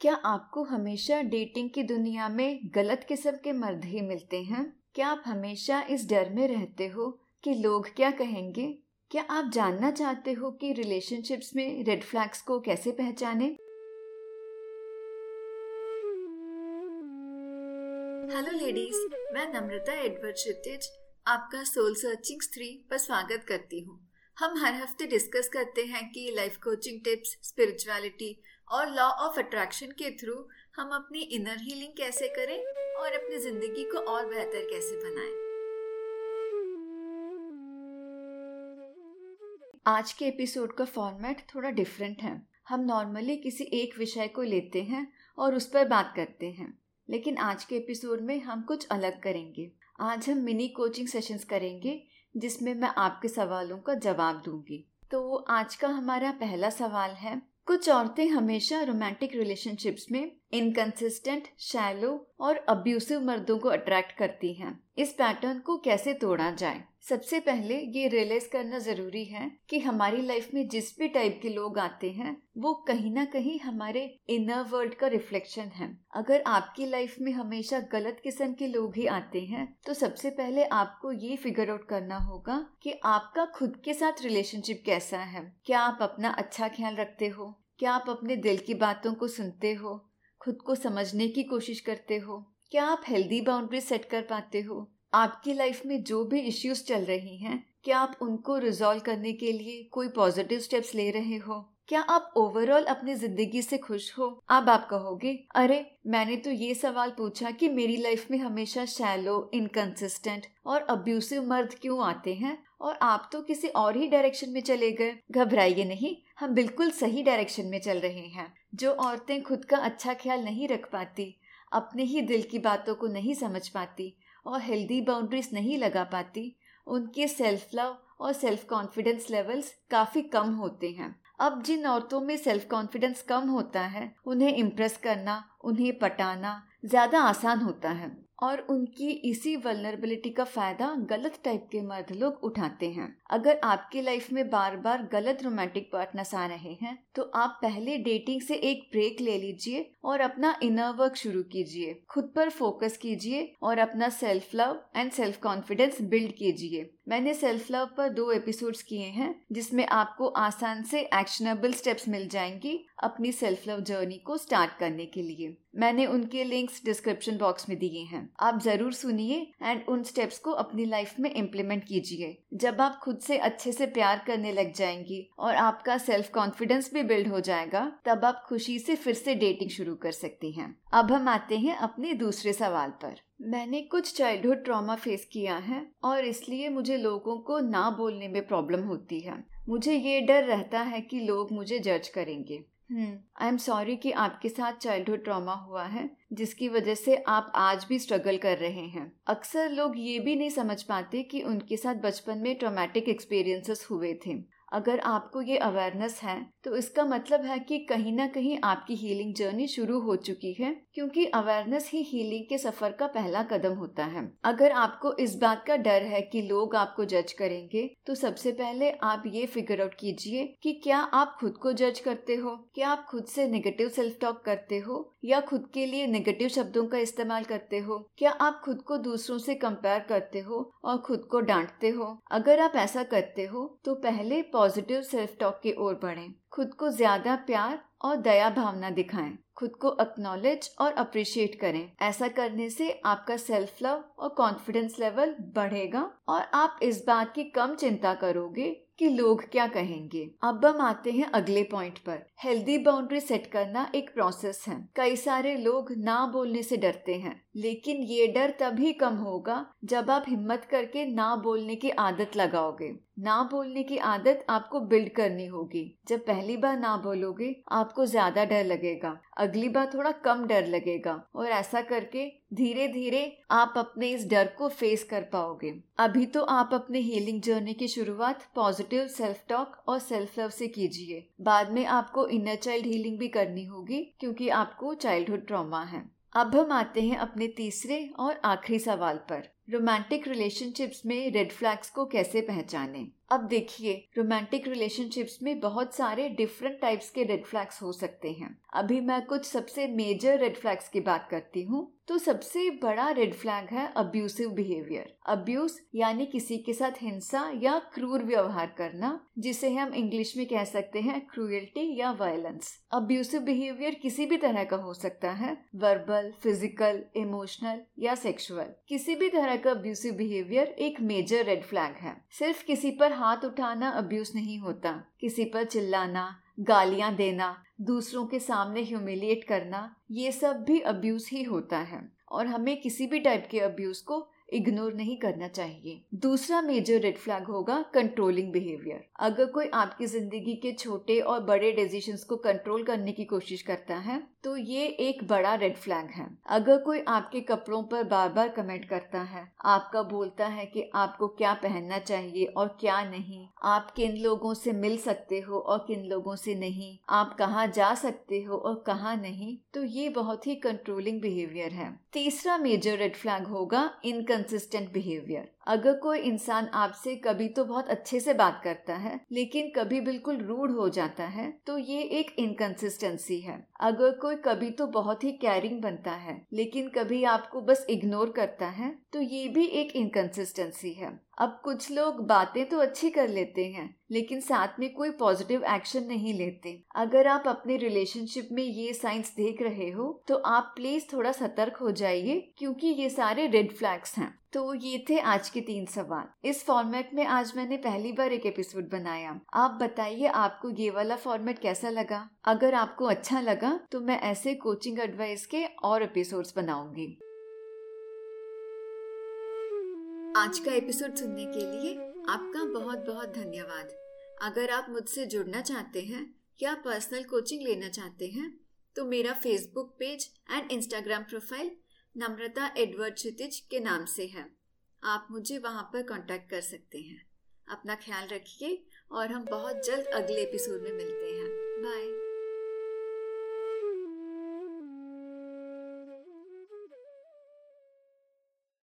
क्या आपको हमेशा डेटिंग की दुनिया में गलत किस्म के मर्द ही मिलते हैं? क्या आप हमेशा इस डर में रहते हो कि लोग क्या कहेंगे? क्या आप जानना चाहते हो कि रिलेशनशिप्स में रेड फ्लैग्स को कैसे पहचाने? हेलो लेडीज़ मैं नम्रता एडवर्ड क्षितिज, आपका सोल सर्चिंग थ्री पर स्वागत करती हूँ। हम हर हफ़्ते डिस्कस करते हैं कि लाइफ कोचिंग टिप्स स्पिरिचुअलिटी और लॉ ऑफ़ अट्रैक्शन के थ्रू हम अपनी इनर हीलिंग कैसे करें और अपनी ज़िंदगी को और बेहतर कैसे बनाएँ। आज के एपिसोड का फॉर्मेट थोड़ा डिफरेंट है। हम नॉर्मली किसी एक विषय को लेते हैं और उस पर बात करते हैं। लेकिन आज के एपिसोड में हम कुछ अलग करेंगे। आज हम मिनी कोचिंग सेशंस करेंगे, जिसमें मैं आपके सवालों का जवाब दूँगी। तो आज का हमारा पहला सवाल है कुछ औरतें हमेशा रोमांटिक रिलेशनशिप्स में इनकंसिस्टेंट शैलो और अब्यूसिव मर्दों को अट्रैक्ट करती हैं। इस पैटर्न को कैसे तोड़ा जाए? सबसे पहले ये रियलाइज़ करना ज़रूरी है कि हमारी लाइफ में जिस भी टाइप के लोग आते हैं, वो कहीं ना कहीं हमारे इनर वर्ल्ड का रिफ्लेक्शन है। अगर आपकी लाइफ में हमेशा गलत किस्म के लोग ही आते हैं तो सबसे पहले आपको ये फिगर आउट करना होगा कि आपका खुद के साथ रिलेशनशिप कैसा है। क्या आप अपना अच्छा ख्याल रखते हो? क्या आप अपने दिल की बातों को सुनते हो? खुद को समझने की कोशिश करते हो? क्या आप हेल्दी बाउंड्री सेट कर पाते हो? आपकी लाइफ में जो भी इश्यूज़ चल रही हैं, क्या आप उनको रिजॉल्व करने के लिए कोई पॉजिटिव स्टेप्स ले रहे हो? क्या आप ओवरऑल अपनी ज़िंदगी से खुश हो? अब आप कहोगे, अरे, मैंने तो ये सवाल पूछा कि मेरी लाइफ में हमेशा शैलो इनकंसिस्टेंट और अब्यूसिव मर्द क्यों आते हैं? और आप तो किसी और ही डायरेक्शन में चले गए। घबराइए नहीं। हम बिल्कुल सही डायरेक्शन में चल रहे हैं। जो औरतें खुद का अच्छा ख्याल नहीं रख पाती, अपने ही दिल की बातों को नहीं समझ पाती और हेल्दी बाउंड्रीज नहीं लगा पाती, उनके सेल्फ लव और सेल्फ कॉन्फिडेंस लेवल्स काफ़ी कम होते हैं। अब जिन औरतों में सेल्फ कॉन्फिडेंस कम होता है, उन्हें इम्प्रेस करना, उन्हें पटाना ज़्यादा आसान होता है। और उनकी इसी वलनरेबिलिटी का फ़ायदा गलत टाइप के मर्द लोग उठाते हैं। अगर आपकी लाइफ में बार बार गलत रोमांटिक पार्टनर्स आ रहे हैं तो आप पहले डेटिंग से एक ब्रेक ले लीजिए और अपना इनर वर्क शुरू कीजिए। खुद पर फोकस कीजिए और अपना self love and self confidence build कीजिए। मैंने सेल्फ लव पर दो एपिसोड्स किए हैं, जिसमें आपको आसान से एक्शनेबल स्टेप्स मिल जाएँगी अपनी सेल्फ लव जर्नी को स्टार्ट करने के लिए। मैंने उनके लिंक्स डिस्क्रिप्शन बॉक्स में दिए हैं। आप ज़रूर सुनिए एंड उन स्टेप्स को अपनी लाइफ में इम्प्लीमेंट कीजिए। जब आप खुद से अच्छे से प्यार करने लग जाएँगी और आपका सेल्फ कॉन्फिडेंस भी बिल्ड हो जाएगा, तब आप खुशी से फिर से डेटिंग शुरू कर सकती हैं। अब हम आते हैं अपने दूसरे सवाल पर। मैंने कुछ चाइल्डहुड ट्रॉमा फेस किया है और इसलिए मुझे लोगों को ना बोलने में प्रॉब्लम होती है। मुझे ये डर रहता है कि लोग मुझे जज करेंगे। आई एम सॉरी कि आपके साथ चाइल्डहुड ट्रॉमा हुआ है, जिसकी वजह से आप आज भी स्ट्रगल कर रहे हैं। अक्सर लोग ये भी नहीं समझ पाते कि उनके साथ बचपन में ट्रोमेटिक एक्सपीरियंसेस हुए थे। अगर आपको ये अवेयरनेस है तो इसका मतलब है कि कहीं ना कहीं आपकी हीलिंग जर्नी शुरू हो चुकी है, क्योंकि अवेयरनेस ही हीलिंग के सफ़र का पहला कदम होता है। अगर आपको इस बात का डर है कि लोग आपको जज करेंगे तो सबसे पहले आप ये फिगर आउट कीजिए कि क्या आप खुद को जज करते हो? क्या आप खुद से नेगेटिव सेल्फ टॉक करते हो? या खुद के लिए नेगेटिव शब्दों का इस्तेमाल करते हो? क्या आप खुद को दूसरों से कंपेयर करते हो और खुद को डांटते हो? अगर आप ऐसा करते हो तो पहले पॉजिटिव सेल्फ टॉक की ओर बढ़ें। खुद को ज़्यादा प्यार और दया भावना दिखाएँ। खुद को अक्नॉलेज और अप्रिशिएट करें। ऐसा करने से आपका सेल्फ लव और कॉन्फिडेंस लेवल बढ़ेगा और आप इस बात की कम चिंता करोगे कि लोग क्या कहेंगे। अब हम आते हैं अगले पॉइंट पर। हेल्दी बाउंड्री सेट करना एक प्रोसेस है। कई सारे लोग ना बोलने से डरते हैं, लेकिन ये डर तभी कम होगा जब आप हिम्मत करके ना बोलने की आदत लगाओगे। ना बोलने की आदत आपको बिल्ड करनी होगी। जब पहली बार ना बोलोगे, आपको ज़्यादा डर लगेगा। अगली बार थोड़ा कम डर लगेगा। और ऐसा करके धीरे धीरे आप अपने इस डर को फेस कर पाओगे। अभी तो आप अपने हीलिंग जर्नी की शुरुआत पॉजिटिव सेल्फ टॉक और सेल्फ लव से कीजिए। बाद में आपको इनर चाइल्ड हीलिंग भी करनी होगी, क्योंकि आपको चाइल्डहुड ट्रॉमा है। अब हम आते हैं अपने तीसरे और आखिरी सवाल पर। रोमांटिक रिलेशनशिप्स में रेड फ्लैग्स को कैसे पहचानें? अब देखिए रोमांटिक रिलेशनशिप्स में बहुत सारे डिफरेंट टाइप्स के रेड फ्लैग्स हो सकते हैं। अभी मैं कुछ सबसे मेजर रेड फ्लैग्स की बात करती हूँ। तो सबसे बड़ा रेड फ्लैग है अब्यूसिव बिहेवियर अब्यूज यानी किसी के साथ हिंसा या क्रूर व्यवहार करना, जिसे हम इंग्लिश में कह सकते हैं क्रूएल्टी या वायलेंस अब्यूसिव बिहेवियर किसी भी तरह का हो सकता है वर्बल फ़िज़िकल इमोशनल या सेक्सुअल किसी भी तरह का अब्यूसिव बिहेवियर एक मेजर रेड फ्लैग है. सिर्फ़ किसी पर हाथ उठाना अब्यूज नहीं होता. किसी पर चिल्लाना गालियाँ देना, दूसरों के सामने ह्यूमिलिएट करना, ये सब भी अब्यूज ही होता है। और हमें किसी भी टाइप के अब्यूज को इग्नोर नहीं करना चाहिए। दूसरा मेजर रेड फ्लैग होगा कंट्रोलिंग बिहेवियर अगर कोई आपकी ज़िंदगी के छोटे और बड़े डिसीजंस को कंट्रोल करने की कोशिश करता है तो ये एक बड़ा रेड फ्लैग है। अगर कोई आपके कपड़ों पर बार बार कमेंट करता है, आपका बोलता है कि आपको क्या पहनना चाहिए और क्या नहीं, आप किन लोगों से मिल सकते हो और किन लोगों से नहीं, आप कहाँ जा सकते हो और कहाँ नहीं तो ये बहुत ही कंट्रोलिंग बिहेवियर है। तीसरा मेजर रेड फ्लैग होगा इनकंसिस्टेंट बिहेवियर अगर कोई इंसान आपसे कभी तो बहुत अच्छे से बात करता है, लेकिन कभी बिल्कुल रूड हो जाता है तो ये एक इनकंसिस्टेंसी है। अगर कोई कभी तो बहुत ही कैरिंग बनता है, लेकिन कभी आपको बस इग्नोर करता है तो ये भी एक इनकंसिस्टेंसी है। अब कुछ लोग बातें तो अच्छी कर लेते हैं, लेकिन साथ में कोई पॉजिटिव एक्शन नहीं लेते। अगर आप अपने रिलेशनशिप में ये साइंस देख रहे हो तो आप प्लीज़ थोड़ा सतर्क हो जाइए, क्योंकि ये सारे रेड फ्लैग्स हैं। तो ये थे आज के तीन सवाल। इस फॉर्मेट में आज मैंने पहली बार एक एपिसोड बनाया। आप बताइए, आपको ये वाला फॉर्मेट कैसा लगा? अगर आपको अच्छा लगा तो मैं ऐसे कोचिंग एडवाइस के और एपिसोड्स बनाऊँगी। आज का एपिसोड सुनने के लिए आपका बहुत बहुत धन्यवाद। अगर आप मुझसे जुड़ना चाहते हैं या पर्सनल कोचिंग लेना चाहते हैं तो मेरा Facebook page and Instagram profile Namrata Edward Kshitij के नाम से है। आप मुझे वहाँ पर कांटेक्ट कर सकते हैं। अपना ख्याल रखिए और हम बहुत जल्द अगले एपिसोड में मिलते हैं।